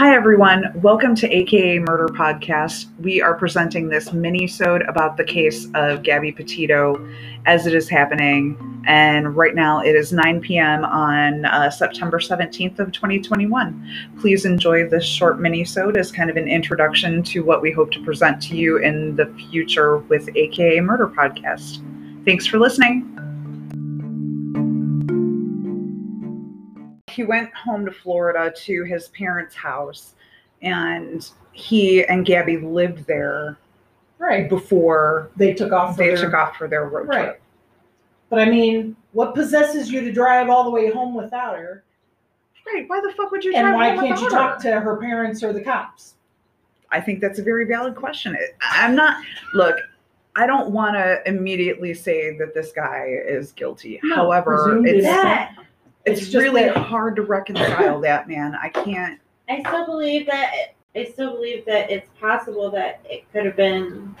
Hi, everyone. Welcome to AKA Murder Podcast. We are presenting this mini-sode about the case of Gabby Petito as it is happening. And right now it is 9 p.m. on uh, September 17th of 2021. Please enjoy this short mini-sode as kind of an introduction to what we hope to present to you in the future with AKA Murder Podcast. Thanks for listening. He went home to Florida to his parents' house, and he and Gabby lived there Right. before They took off. for they their- took off for their road Right. trip. But I mean, what possesses you to drive all the way home without her? Right? Why the fuck would you? And drive why home can't you without talk to her parents or the cops? I think that's a very valid question. I'm not. Look, I don't want to immediately say that this guy is guilty. No, However, it's that it's, It's really that- hard to reconcile that, man. I can't. I still believe that I still believe that it's possible that it could have been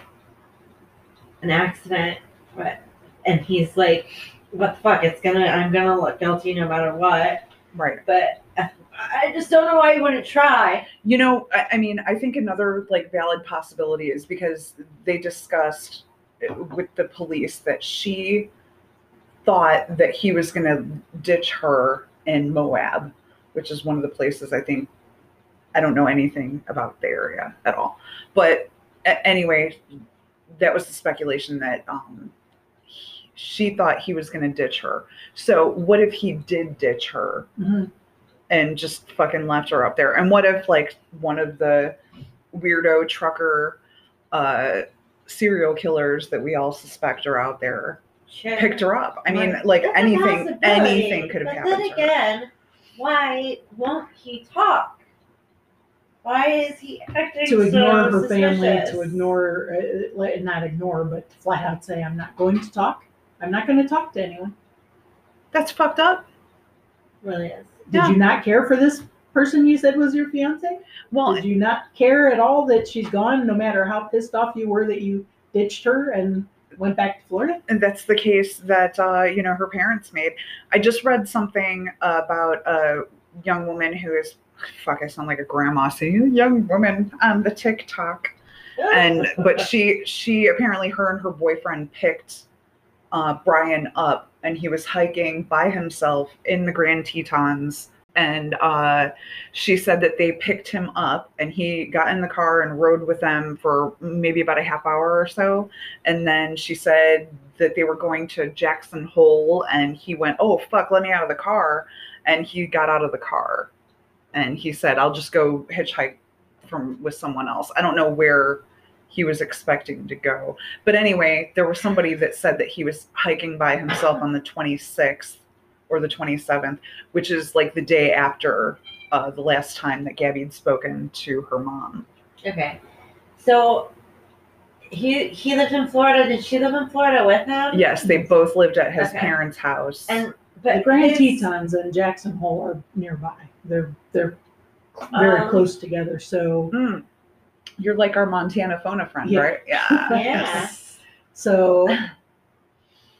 an accident, but and he's like, "What the fuck? It's gonna I'm gonna look guilty no matter what." Right. But I just don't know why you wouldn't try. You know, I, I mean, I think another like valid possibility is because they discussed with the police that she thought that he was going to ditch her in Moab, which is one of the places I think I don't know anything about the area at all. But anyway, that was the speculation that um, he- she thought he was going to ditch her. So what if he did ditch her? Mhm. and just fucking left her up there. And what if like one of the weirdo trucker uh serial killers that we all suspect are out there Sure. picked her up? I mean, like That's anything anything could have but happened. then to her. again, why won't he talk? Why is he acting To ignore so her family, to ignore, uh, not ignore, but flat out say, I'm not going to talk. I'm not going to talk to anyone. That's fucked up. really is. Did Yeah. you not care for this person you said was your fiance? Well, Did you not care at all that she's gone, no matter how pissed off you were that you ditched her and went back to Florida? and that's the case that uh, you know her parents made. I just read something about a young woman who is fuck. I sound like a grandma saying young woman on the TikTok. and but she she apparently her and her boyfriend picked uh, Brian up, and he was hiking by himself in the Grand Tetons. And uh, she said that they picked him up, and he got in the car and rode with them for maybe about a half hour or so. And then she said that they were going to Jackson Hole, and he went, "Oh fuck, let me out of the car," and he got out of the car, and he said, "I'll just go hitchhike from with someone else." I don't know where he was expecting to go. But anyway, there was somebody that said that he was hiking by himself on the 26th or the 27th, which is like the day after uh, the last time that Gabby had spoken to her mom. Okay. So he he lived in Florida. Did she live in Florida with him? Yes, they both lived at his Okay. parents' house. And but The Grand his- Tetons and Jackson Hole are nearby. They're they're very Um, close together. So Mm. You're like our Montana phone a friend, Yeah. right? Yeah. Yeah. so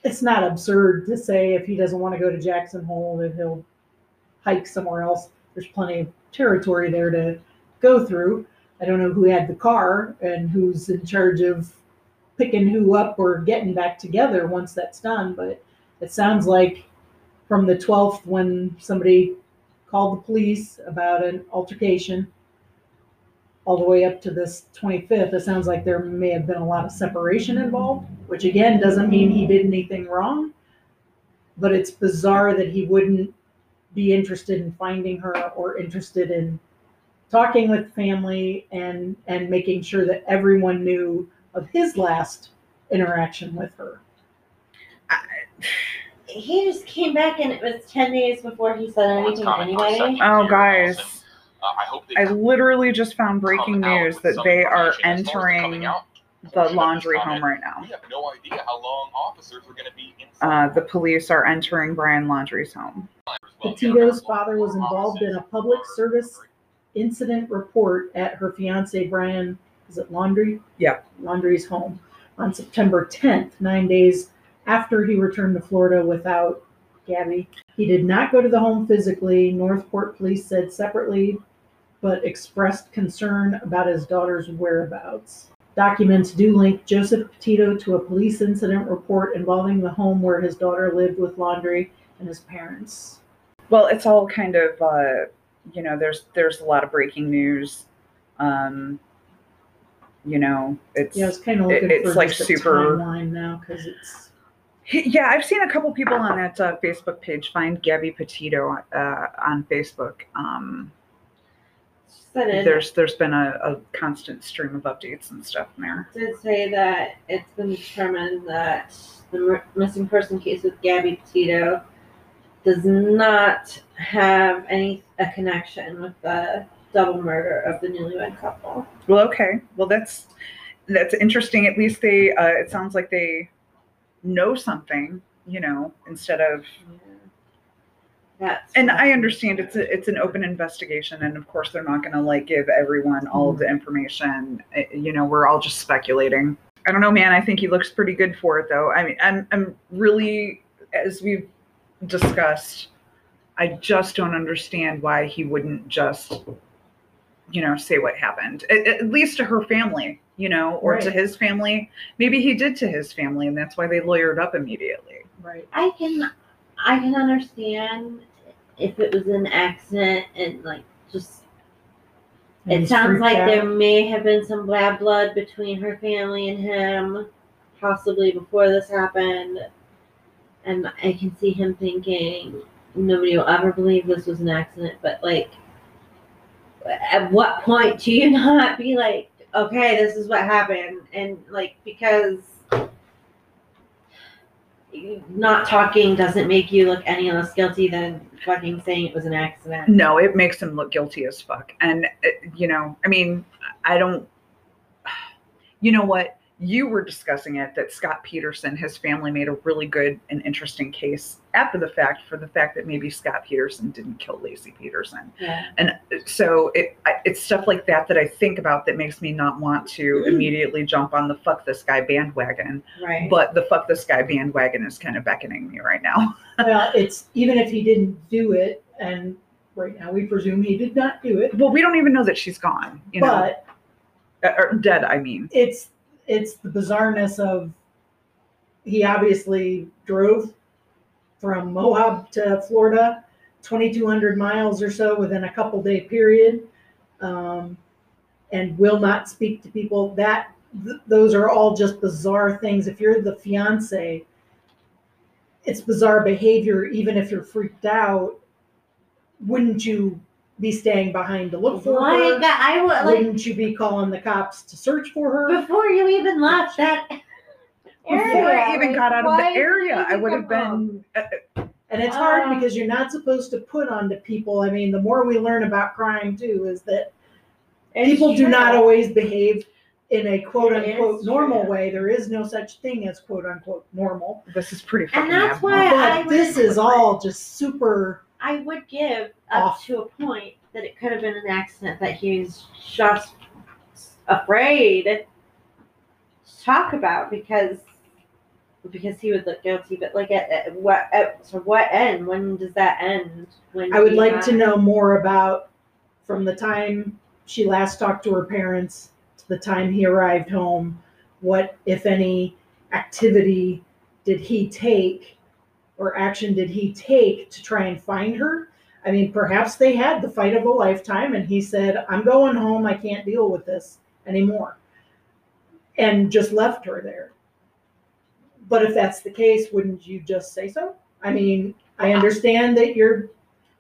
it's not absurd to say if he doesn't want to go to Jackson Hole that he'll hike somewhere else. There's plenty of territory there to go through. I don't know who had the car and who's in charge of picking who up or getting back together once that's done, but it sounds like from the 12th when somebody called the police about an altercation all the way up to this 25th, it sounds like there may have been a lot of separation involved, which again doesn't mean he did anything wrong. But it's bizarre that he wouldn't be interested in finding her or interested in talking with family and and making sure that everyone knew of his last interaction with her. he just came back and it was ten days before he said anything common for a anyway. Oh, guys. Also. Uh, I hope they I literally just found breaking news that they are information as far as coming entering the portion of this Laundrie home right now. We have no idea how long officers are going to be inside. Uh, the police are entering Brian Laundrie's home. Petito's father was involved in a public service incident report at her fiance Brian, is it Laundrie? Yeah. Laundrie's home on September 10th, nine days after he returned to Florida without Gabby. He did not go to the home physically, North Port police said separately, but expressed concern about his daughter's whereabouts. Documents do link Joseph Petito to a police incident report involving the home where his daughter lived with Laundrie and his parents. Well, it's all kind of uh, you know, there's there's a lot of breaking news. Um, you know, it's Yeah, I was kind of It- it's for like super- timeline now because it's yeah. I've seen a couple people on that uh, Facebook page find Gabby Petito uh, on Facebook. Um, There's there's been a, a constant stream of updates and stuff in there. did say that it's been determined that the missing person case with Gabby Petito does not have any a connection with the double murder of the newlywed couple. Well, okay. Well, that's that's interesting. At least they. Uh, it sounds like they know something. You know, instead of. That's And I understand it's a, it's an open investigation, and of course they're not going to like give everyone all of the information. Uh, You know, we're all just speculating. I don't know, man. I think he looks pretty good for it, though. I mean, I'm I'm really, as we've discussed, I just don't understand why he wouldn't just, you know, say what happened. At, at least to her family, you know, or to his family. Maybe he did to his family, and that's why they lawyered up immediately. right. I can I can understand if it was an accident and like just And it sounds like out. there may have been some bad blood between her family and him, possibly before this happened. And I can see him thinking nobody will ever believe this was an accident, but like at what point do you not be like, okay, this is what happened and like because not talking doesn't make you look any less guilty than fucking saying it was an accident. No, it makes him look guilty as fuck. And, uh, you know, I mean, I don't, you know what? You were discussing it that Scott Peterson, his family made a really good and interesting case after the fact for the fact that maybe Scott Peterson didn't kill Lacey Peterson. Yeah. And so it, I- it's stuff like that that I think about that makes me not want to immediately jump on the fuck this guy bandwagon. Right. But the fuck this guy bandwagon is kind of beckoning me right now. well, it's even if he didn't do it, and right now we presume he did not do it, Well, we don't even know that she's gone, you know, but Uh, or dead, I mean. it's it's the bizarreness of he obviously drove from Moab to Florida, 2,200 miles or so within a couple day period, um, and will not speak to people. That th- those are all just bizarre things. If you're the fiance, it's bizarre behavior. Even if you're freaked out, wouldn't you be staying behind to look for her? like I would like Wouldn't you be calling the cops to search for her? before you even left that Before area, I even like, got out of the why area, did I you would have come home? been. Uh, And it's hard Um, because you're not supposed to put onto people. I mean, the more we learn about crime too, is that It's people do not true. always behave in a quote It unquote normal true. way. There is no such thing as quote unquote normal. this is pretty fucking. And that's why I But would- this is all just super. I would give up Off. to a point that it could have been an accident that he was just afraid to talk about because because he would look guilty. But like at, at what at, so what end? When does that end? When I would like to know more about from the time she last talked to her parents to the time he arrived home. What, if any, activity did he take or action did he take to try and find her? I mean, perhaps they had the fight of a lifetime and he said, I'm going home. I can't deal with this anymore. And just left her there. But if that's the case, wouldn't you just say so? I mean, I understand that you're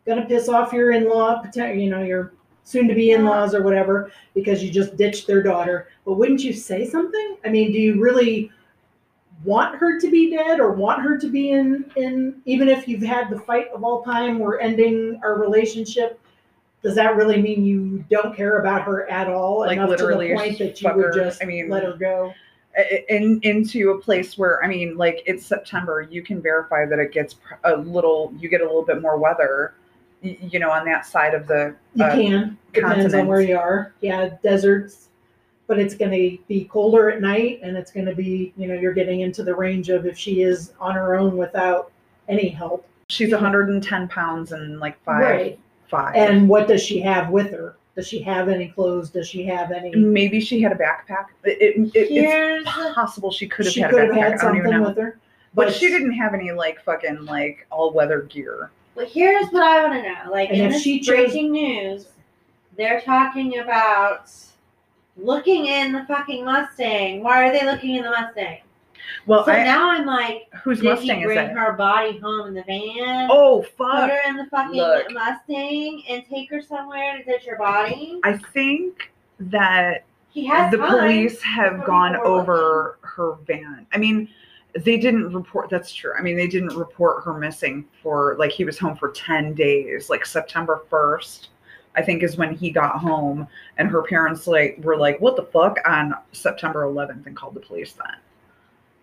gonna piss off your in-law, you know, your soon-to-be in-laws or whatever, because you just ditched their daughter. But wouldn't you say something? I mean, do you really want her to be dead or want her to be in in even if you've had the fight of all time, we're ending our relationship? Does that really mean you don't care about her at all Like, enough to literally the point that you would just I mean, let her go? In into a place where I mean, like it's September, you can verify that it gets a little. You get a little bit more weather, you know, on that side of the. You uh, can depends on where you are. Yeah, deserts. But it's going to be colder at night and it's going to be, you know, you're getting into the range of if she is on her own without any help. She's 110 pounds and like five Right. five. And what does she have with her? Does she have any clothes? Does she have any? maybe she had a backpack. It, it, it- it's possible she could have she had could a have had I don't even something with her. But she didn't have any like fucking like all weather gear. Well, here's what I want to know. Like And in if this she chose- breaking news, they're talking about looking in the fucking Mustang. Why are they looking in the Mustang? Well, so I, now I'm like, whose did Mustang he is bring that? her body home in the van? Oh Put fuck! her in the fucking Look. Mustang and take her somewhere to ditch her body. I think that He has the time. police have gone over her van. I mean, they didn't report. That's true. I mean, they didn't report her missing for like he was home for ten days. Like September first, I think is when he got home, and her parents like were like, "What the fuck?" on September 11th and called the police. Then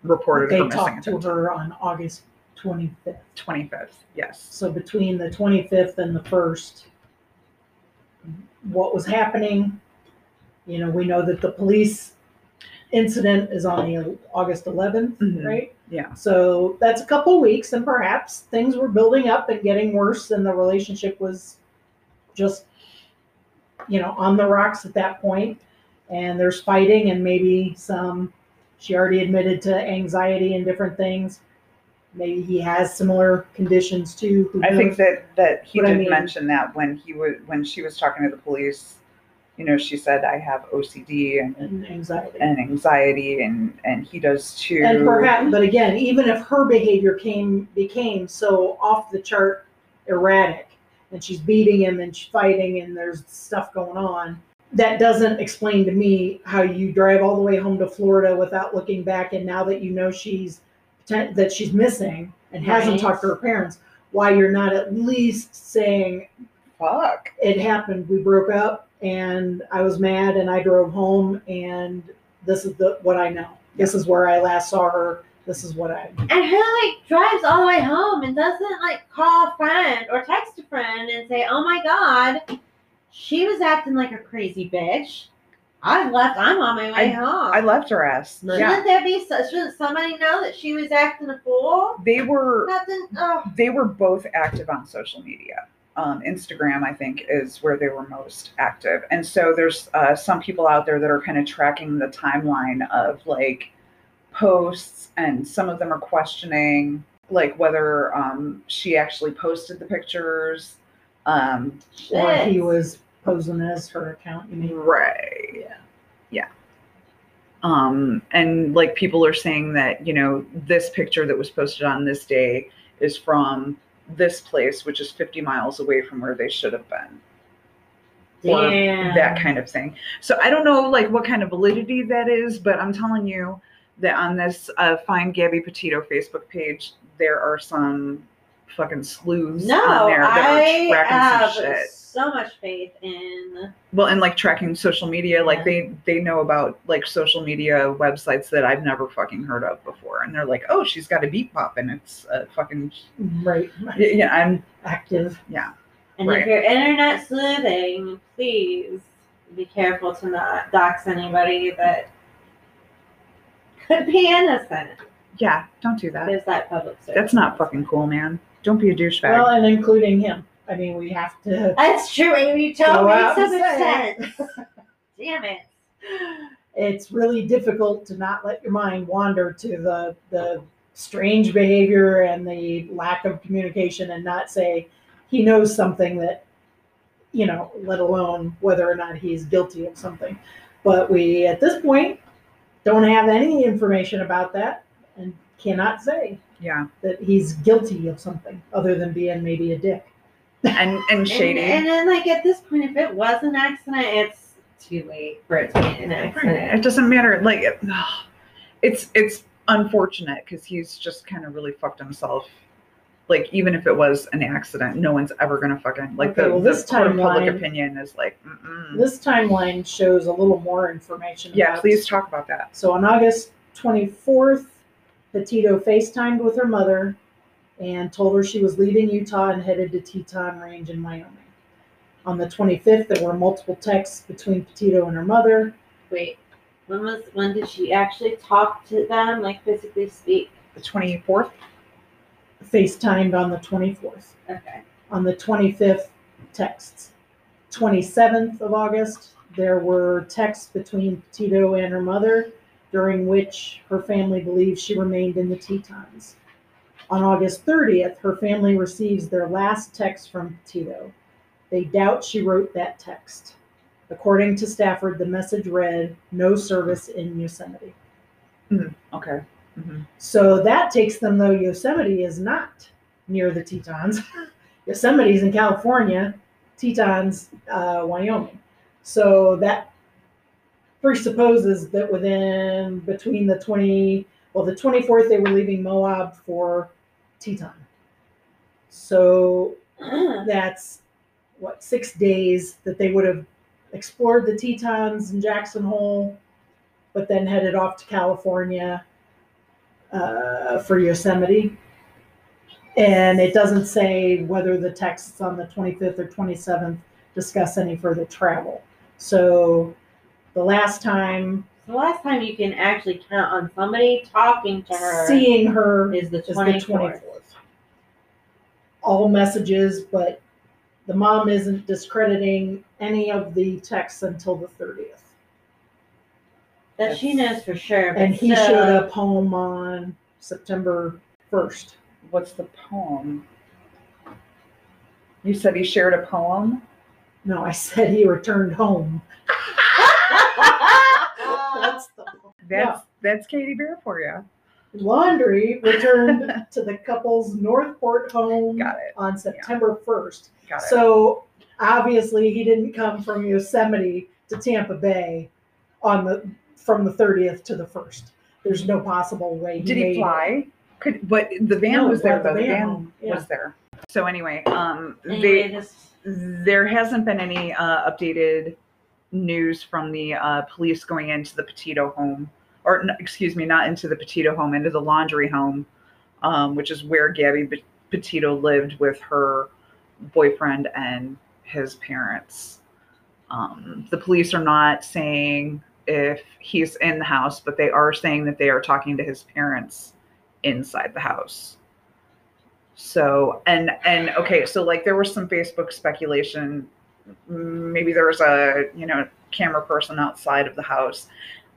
reported They her missing. talked to her on August 25th. 25th. Yes. So between the 25th and the 1st, what was happening? You know, we know that the police incident is on the August 11th, Mhm. right? Yeah. So that's a couple weeks, and perhaps things were building up and getting worse, and the relationship was just, you know, on the rocks at that. And there's fighting, and maybe some. She already admitted to anxiety and different things. Maybe he has similar conditions too. I think that that he But I did mean- mention that when he was when she was talking to the police, you know, she said I have OCD and and anxiety. and anxiety and and he does too. And perhaps, but again, even if her behavior came became so off the chart erratic, and she's beating him and she's fighting and there's stuff going on, that doesn't explain to me how you drive all the way home to Florida without looking back, and now that you know she's that she's missing and hasn't talked to her parents, why you're not at least saying fuck. it happened. We broke up, and I was mad, and I drove home, and this is the what I know. This is where I last saw her. This is what I. And who like drives all the way home and doesn't like call a friend or text a friend and say, "Oh my god, she was acting like a crazy bitch. I've left. I'm on my way home." I left her ass. Shouldn't Yeah. there be? Shouldn't somebody know that she was acting a fool? They were Nothing. Oh, they were both active on social media. Um, Instagram, I think, is where they were most active. And so there's uh, some people out there that are kind of tracking the timeline of like posts, and some of them are questioning like whether um, she actually posted the pictures. Um, Or he was posing as her account. You mean? right. Yeah. Yeah. Um, and like people are saying that, you know, this picture that was posted on this day is from this place, which is 50 miles away from where they should have been. Or Damn. that kind of thing. So I don't know like what kind of validity that is, but I'm telling you that on this uh, Find Gabby Petito Facebook page, there are some fucking sleuths No, on there that I are tracking have some shit. so much faith in. Well, and like tracking social media, like they they know about like social media websites that I've never fucking heard of before, and they're like, oh, she's got a beat pop, and it's a fucking Right. yeah. yeah, I'm Active. Yeah. And Right. if you're internet sleuthing, please be careful to not dox anybody that could be innocent. yeah. Don't do that. There's that public service. That's not fucking cool, man. Don't be a douchebag. Well, and including him. I mean, we have to. That's true. and You told Go me out so much sense. Damn it. It's really difficult to not let your mind wander to the the strange behavior and the lack of communication, and not say he knows something that you know, let alone whether or not he's guilty of something. But we, at this point, don't have any information about that and cannot say yeah, that he's guilty of something other than being maybe a dick. and and shady. And, and then, like, at this point, if it was an accident, it's too late for it to be an accident. It doesn't matter. Like, it- it's it's unfortunate because he's just kind of really fucked himself. Like, even if it was an accident, no one's ever gonna fucking like Okay, the, well, the this court of public opinion is like, mm-mm. This timeline shows a little more information. yeah. about- Please talk about that. So on August 24th, Petito FaceTimed with her mother and told her she was leaving Utah and headed to Teton Range in Wyoming. On the 25th, there were multiple texts between Petito and her mother. Wait, When was when did she actually talk to them, like physically speak? The 24th? FaceTimed on the 24th. Okay. On the 25th, texts. 27th of August, there were texts between Tito and her mother, during which her family believes she remained in the Tetons. On August 30th, her family receives their last text from Tito. They doubt she wrote that text. According to Stafford, the message read, No service in Yosemite. Hmm, okay. Mhm. So that takes them, though Yosemite is not near the Tetons. Yosemite's in California, Tetons, uh, Wyoming. So that presupposes that within between the 20, well, the 24th, they were leaving Moab for Teton. So that's what, six days that they would have explored the Tetons and Jackson Hole, but then headed off to California uh, for Yosemite. And it doesn't say whether the texts on the 25th or 27th discuss any further travel. So the last time the last time you can actually count on somebody talking to her seeing her is the is the 24th. 24th. All messages, but the mom isn't discrediting any of the texts until the 30th. That she knows for sure. But And he still, showed up home on September 1st. What's the poem? You said he shared a poem? No, I said he returned home. That's the That's that's Katie Bear for you. Laundrie returned to the couple's North Port home Got it. on September 1st. Got it. So obviously he didn't come from Yosemite to Tampa Bay on the from the 30th to the 1st. There's no possible way. He Did made he it. fly? Could but the van No, was there though. the The van van yeah. was there. So anyway, um Anyway, they this, there hasn't been any uh, updated news from the uh, police going into the Petito home, or n- excuse me, not into the Petito home, into the Laundrie home, um, which is where Gabby P- Petito lived with her boyfriend and his parents. Um, the police are not saying if he's in the house, but they are saying that they are talking to his parents inside the house. So and and okay, so like there was some Facebook speculation. Maybe there was a you know camera person outside of the house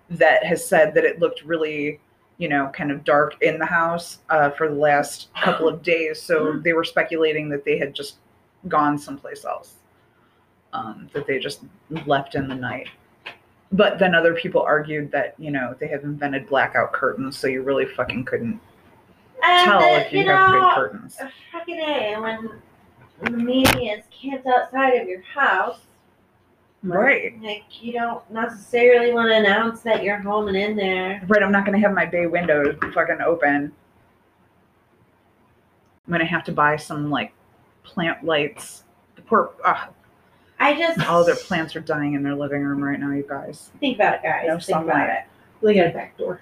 that has said that it looked really you know kind of dark in the house uh, for the last couple of days. So they were speculating that they had just gone someplace else, um, that they just left in the night. But then other people argued that you know they have invented blackout curtains, so you really fucking couldn't and tell then, if you, you have know, good curtains. fucking A, when the media is camped outside of your house, Right. like you don't necessarily want to announce that you're home and in there. Right, I'm not gonna have my bay window fucking open. I'm gonna have to buy some like plant lights. The poor uh, I just all their plants are dying in their living room right now, you guys. think about it, guys. No think about sunlight. it. They got a back door.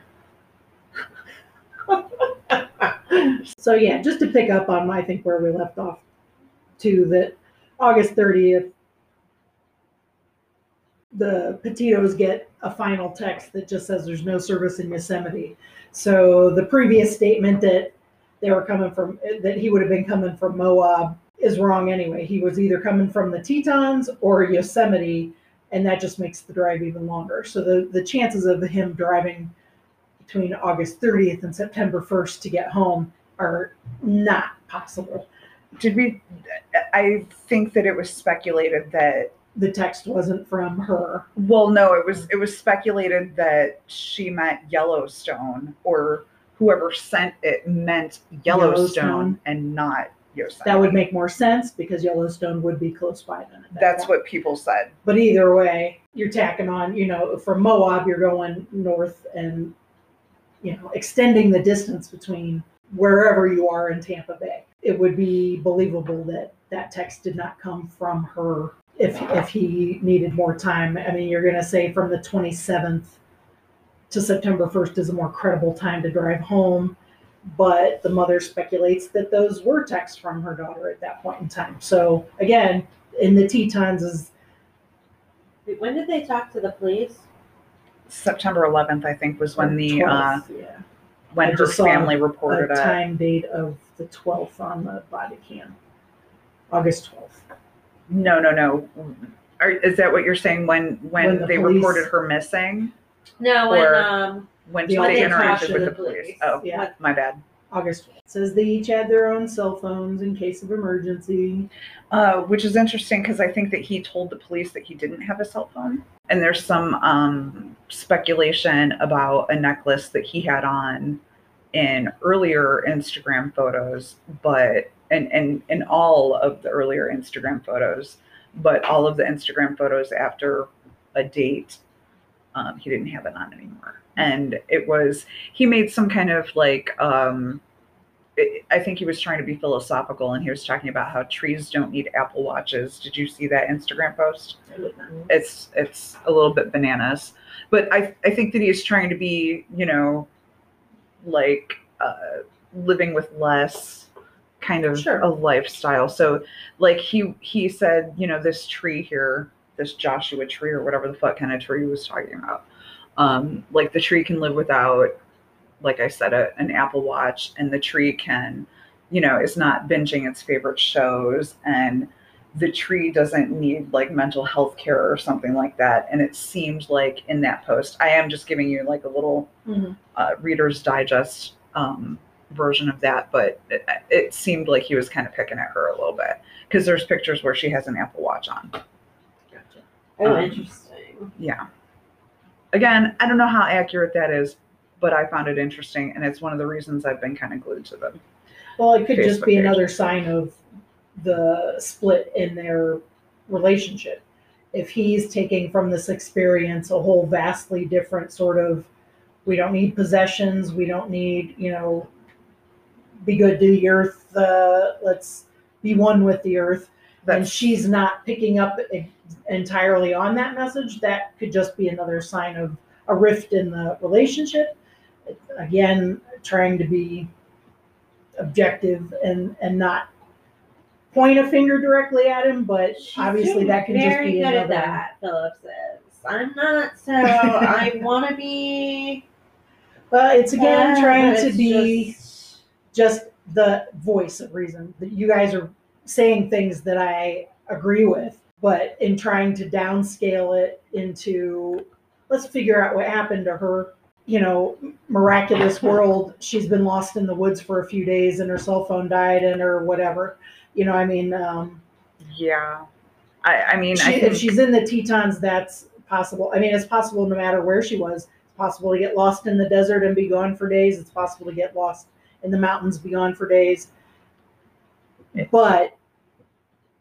so yeah, just to pick up on I think where we left off, too that August thirtieth, the Petitos get a final text that just says there's no service in Yosemite. So the previous statement that they were coming from that he would have been coming from Moab is wrong anyway. He was either coming from the Tetons or Yosemite, and that just makes the drive even longer. So the, the chances of him driving between August 30th and September 1st to get home are not possible. Did we I think that it was speculated that The text wasn't from her. well no, it was it was speculated that she meant Yellowstone or whoever sent it meant Yellowstone, Yellowstone. and not That would make more sense because Yellowstone would be close by then. at that That's point. what people said. But either way, you're tacking on, you know, from Moab, you're going north and, you know, extending the distance between wherever you are in Tampa Bay. It would be believable that that text did not come from her if, if he needed more time. I mean, you're going to say from the 27th to September 1st is a more credible time to drive home. But the mother speculates that those were texts from her daughter at that point in time. So again, in the Tetons is Wait, When did they talk to the police? September 11th, I think, was when the uh, 12th, yeah. when I her just saw family a reported it. time date of the twelfth on the body cam. August twelfth. No, no, no. Are, is that what you're saying? When when, When the they police- reported her missing? No, when um, When The they interacted with the police? police. Oh, Yeah. my bad. August 12th. Says they each had their own cell phones in case of emergency. Uh, which is interesting because I think that he told the police that he didn't have a cell phone. And there's some um, speculation about a necklace that he had on in earlier Instagram photos, but and and in all of the earlier Instagram photos, but all of the Instagram photos after a date, um, he didn't have it on anymore. And it was he made some kind of like um, it- I think he was trying to be philosophical and he was talking about how trees don't need Apple watches. Did you see that Instagram post? It's it's a little bit bananas, but I I think that he's trying to be you know like uh, living with less kind of Sure. a lifestyle. So like he he said you know this tree here this Joshua tree or whatever the fuck kind of tree he was talking about. Um, like the tree can live without like I said, a, an Apple Watch, and the tree can, you know, is not binging its favorite shows, and the tree doesn't need like mental health care or something like that. And it seemed like in that post, I am just giving you like a little Mhm. uh, Reader's Digest um, version of that, but it, it seemed like he was kind of picking at her a little bit because there's pictures where she has an Apple Watch on. Gotcha. oh, Um, interesting. Yeah. Again, I don't know how accurate that is, but I found it interesting, and it's one of the reasons I've been kind of glued to them. Well, it could just be page. another sign of the split in their relationship. If he's taking from this experience a whole vastly different sort of, we don't need possessions, we don't need, you know, be good to the earth, uh, let's be one with the earth. and she's not picking up entirely on that message, that could just be another sign of a rift in the relationship. Again, trying to be objective and and not point a finger directly at him, but She's obviously that can just be good another. at that. Phillips is. I'm not, so I want to be. But it's again yeah, trying to be just- just the voice of reason. That you guys are saying things that I agree with, but in trying to downscale it into let's figure out what happened to her. You know, miraculous world. She's been lost in the woods for a few days, and her cell phone died, and or whatever. You know, I mean, um, yeah. I, I mean, she, I if she's in the Tetons, that's possible. I mean, it's possible no matter where she was. It's possible to get lost in the desert and be gone for days. It's possible to get lost in the mountains, be gone for days. But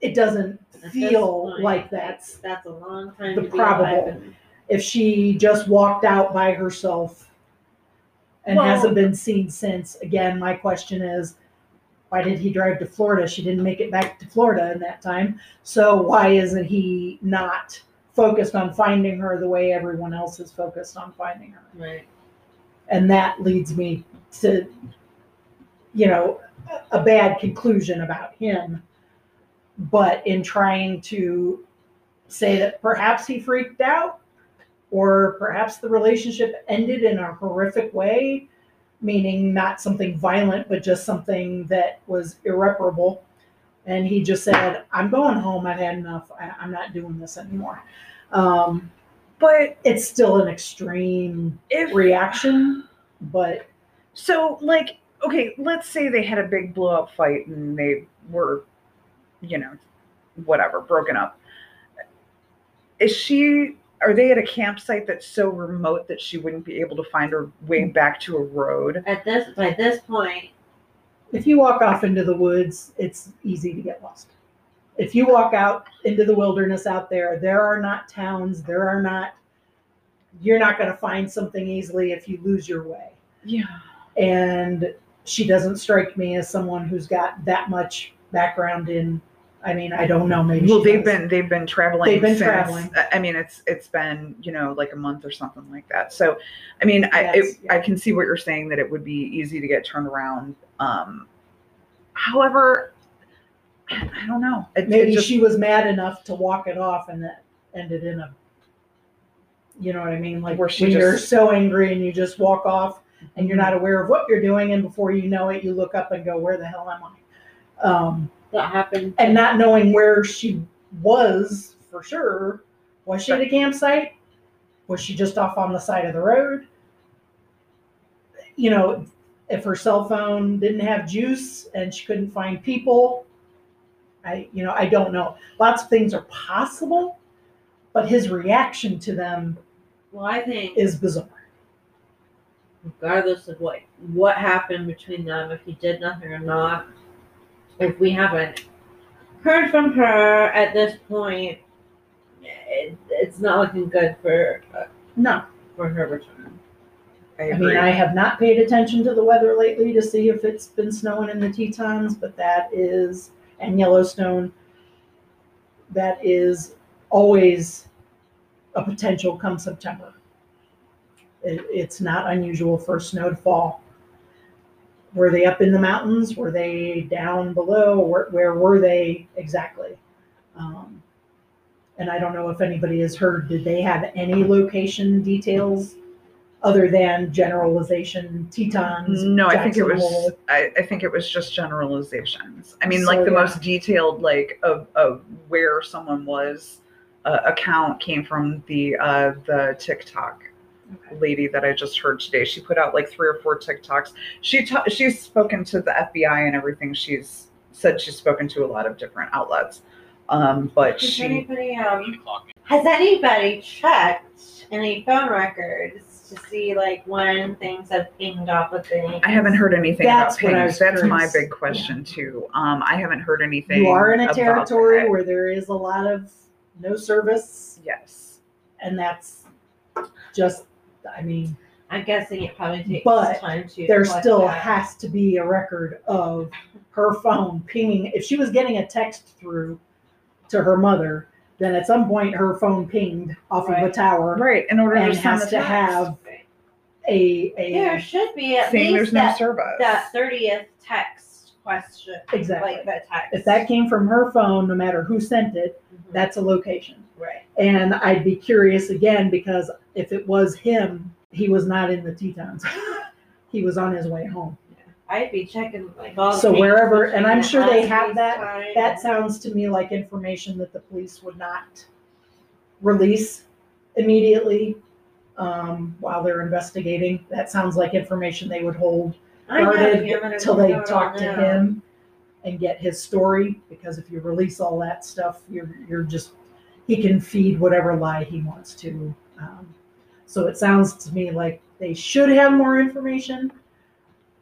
it doesn't feel like that's that's a long time the to be probable. and- if she just walked out by herself and Well- hasn't been seen since. Again, my question is, why did he drive to Florida? She didn't make it back to Florida in that time. So why isn't he not focused on finding her the way everyone else is focused on finding her? Right. And that leads me to, you know, a bad conclusion about him. But in trying to say that perhaps he freaked out or perhaps the relationship ended in a horrific way, meaning not something violent, but just something that was irreparable. And he just said, I'm going home. I've had enough. I, I'm not doing this anymore. Um, but it's still an extreme reaction, but so like okay, let's say they had a big blow up fight and they were, you know, whatever, broken up. Is she are they at a campsite that's so remote that she wouldn't be able to find her way back to a road? At this by this point, if you walk off into the woods, it's easy to get lost. If you walk out into the wilderness out there, there are not towns, there are not, you're not going to find something easily if you lose your way. Yeah. And she doesn't strike me as someone who's got that much background in, I mean, I don't know, maybe. Well, she they've does. been they've been traveling. They've been since, traveling. I mean, it's it's been you know like a month or something like that. So, I mean, I Yes, it, yeah. I can see what you're saying that it would be easy to get turned around. Um, however, I I don't know. It, it Maybe just- she was mad enough to walk it off and that ended in a, You know what I mean? Like Where she when you're just- so angry and you just walk off and you're not aware of what you're doing, and before you know it, you look up and go, "Where the hell am I?" Um, That happened. and not knowing where she was for sure. Was she at a campsite? Was she just off on the side of the road? You know, if her cell phone didn't have juice and she couldn't find people, I, you know, I don't know. Lots of things are possible, but his reaction to them Well, I think is bizarre. regardless of what what happened between them, if he did nothing or not, if we haven't heard from her at this point, it, it's not looking good for uh, No, for her return. I I agree. mean, I have not paid attention to the weather lately to see if it's been snowing in the Tetons, but that is, and Yellowstone, that is always a potential come September. It, it's not unusual for snow to fall. Were they up in the mountains? Were they down below? Where, where were they exactly? Um, and I don't know if anybody has heard, did they have any location details other than generalization Tetons? No, I think it was. I, I think it was just generalizations. I mean, So, like the yeah. most detailed, like of, of where someone was, uh, account came from the uh, the TikTok lady that I just heard today. She put out like three or four TikToks. She ta- she's spoken to the FBI and everything. She's said she's spoken to a lot of different outlets. Um, but Has she anybody um has anybody checked any phone records to see like when things have pinged off with things? I haven't heard anything That's about what I pings. was That's my big question too. Um, I haven't heard anything. You are in a territory that. where there is a lot of no service, Yes. and that's just, I mean, I'm guessing it probably takes But time to. there still that. has to be a record of her phone pinging. If she was getting a text through to her mother, then at some point her phone pinged off of a tower. Right. In order And to has to text. have a There should be at least there's no that, service. that thirtieth text question, exactly. like that text. If that came from her phone, no matter who sent it, Mhm. that's a location. Right. And I'd be curious again because if it was him, he was not in the Tetons. he was on his way home. I'd be checking like all. So wherever- and I'm sure they have that- time. That sounds to me like information that the police would not release immediately um, while they're investigating. That sounds like information they would hold guarded yeah, but till it's they talk to him and get his story. Because if you release all that stuff, you're you're just he can feed whatever lie he wants to. Um, so it sounds to me like they should have more information.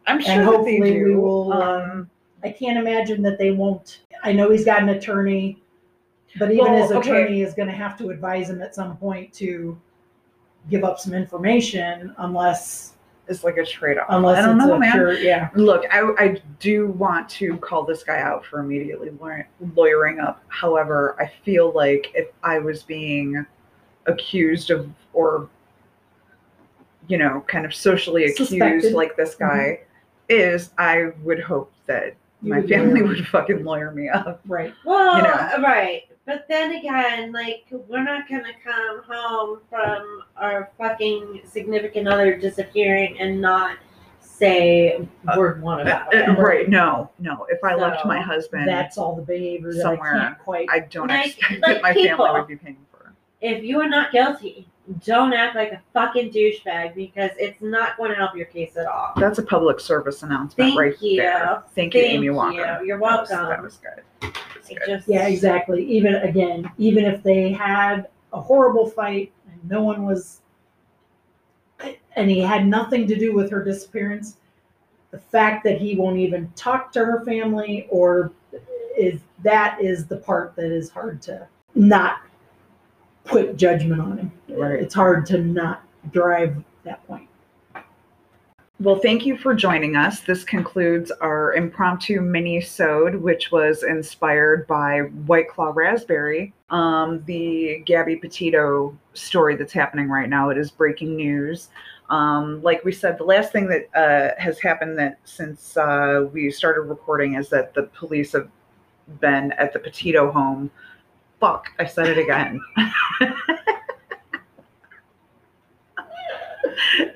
I'm and sure they hopefully we do. will, Um, I can't imagine that they won't. I know he's got an attorney, but even Well, his okay. attorney is going to have to advise him at some point to give up some information unless it's like a trade-off. unless I don't know, man. pure yeah. Look, I, I do want to call this guy out for immediately lawyering up. However, I feel like if I was being accused of, or, you know, kind of socially accused Suspected. like this mm-hmm. guy is, I would hope that You my would family lawyer- would fucking lawyer me up. Right. Well, you know. right. But then again, like we're not gonna come home from our fucking significant other disappearing and not say word one about Uh, it. uh, right? No, no. If I left my husband, That's all the behavior that somewhere. I can't quite. I don't Like- expect like that my people. family would be paying for. If you are not guilty, don't act like a fucking douchebag because it's not going to help your case at all. That's a public service announcement Thank right you. there. Thank you, Thank Amy you. Walker. You're That was- welcome. That was good. That was good. just yeah, exactly. Even again, even if they had a horrible fight and no one was, and he had nothing to do with her disappearance, the fact that he won't even talk to her family or is that is the part that is hard to not put judgment on him. Right. It's hard to not drive that point. Well, thank you for joining us. This concludes our impromptu mini-sode, which was inspired by White Claw Raspberry. Um, the Gabby Petito story that's happening right now. It is breaking news. Um, like we said, the last thing that uh, has happened that since uh, we started recording is that the police have been at the Petito home. Fuck, I said it again.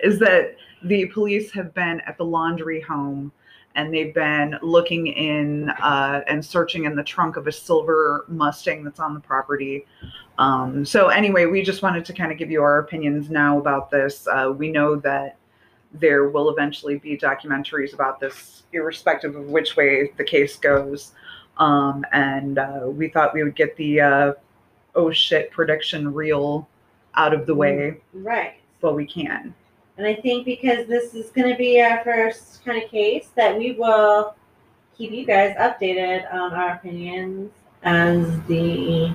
is that the police have been at the Laundrie home and they've been looking in uh, and searching in the trunk of a silver Mustang that's on the property. Um, so, anyway, we just wanted to kind of give you our opinions now about this. Uh, we know that there will eventually be documentaries about this, irrespective of which way the case goes. Um, and uh, we thought we would get the uh, oh shit prediction reel out of the way Right. while we can. And I think because this is going to be our first kind of case, that we will keep you guys updated on our opinions as the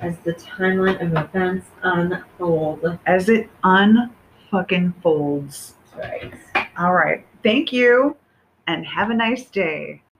as the timeline of events unfold. As it unfucking folds. Right. All right. Thank you and have a nice day.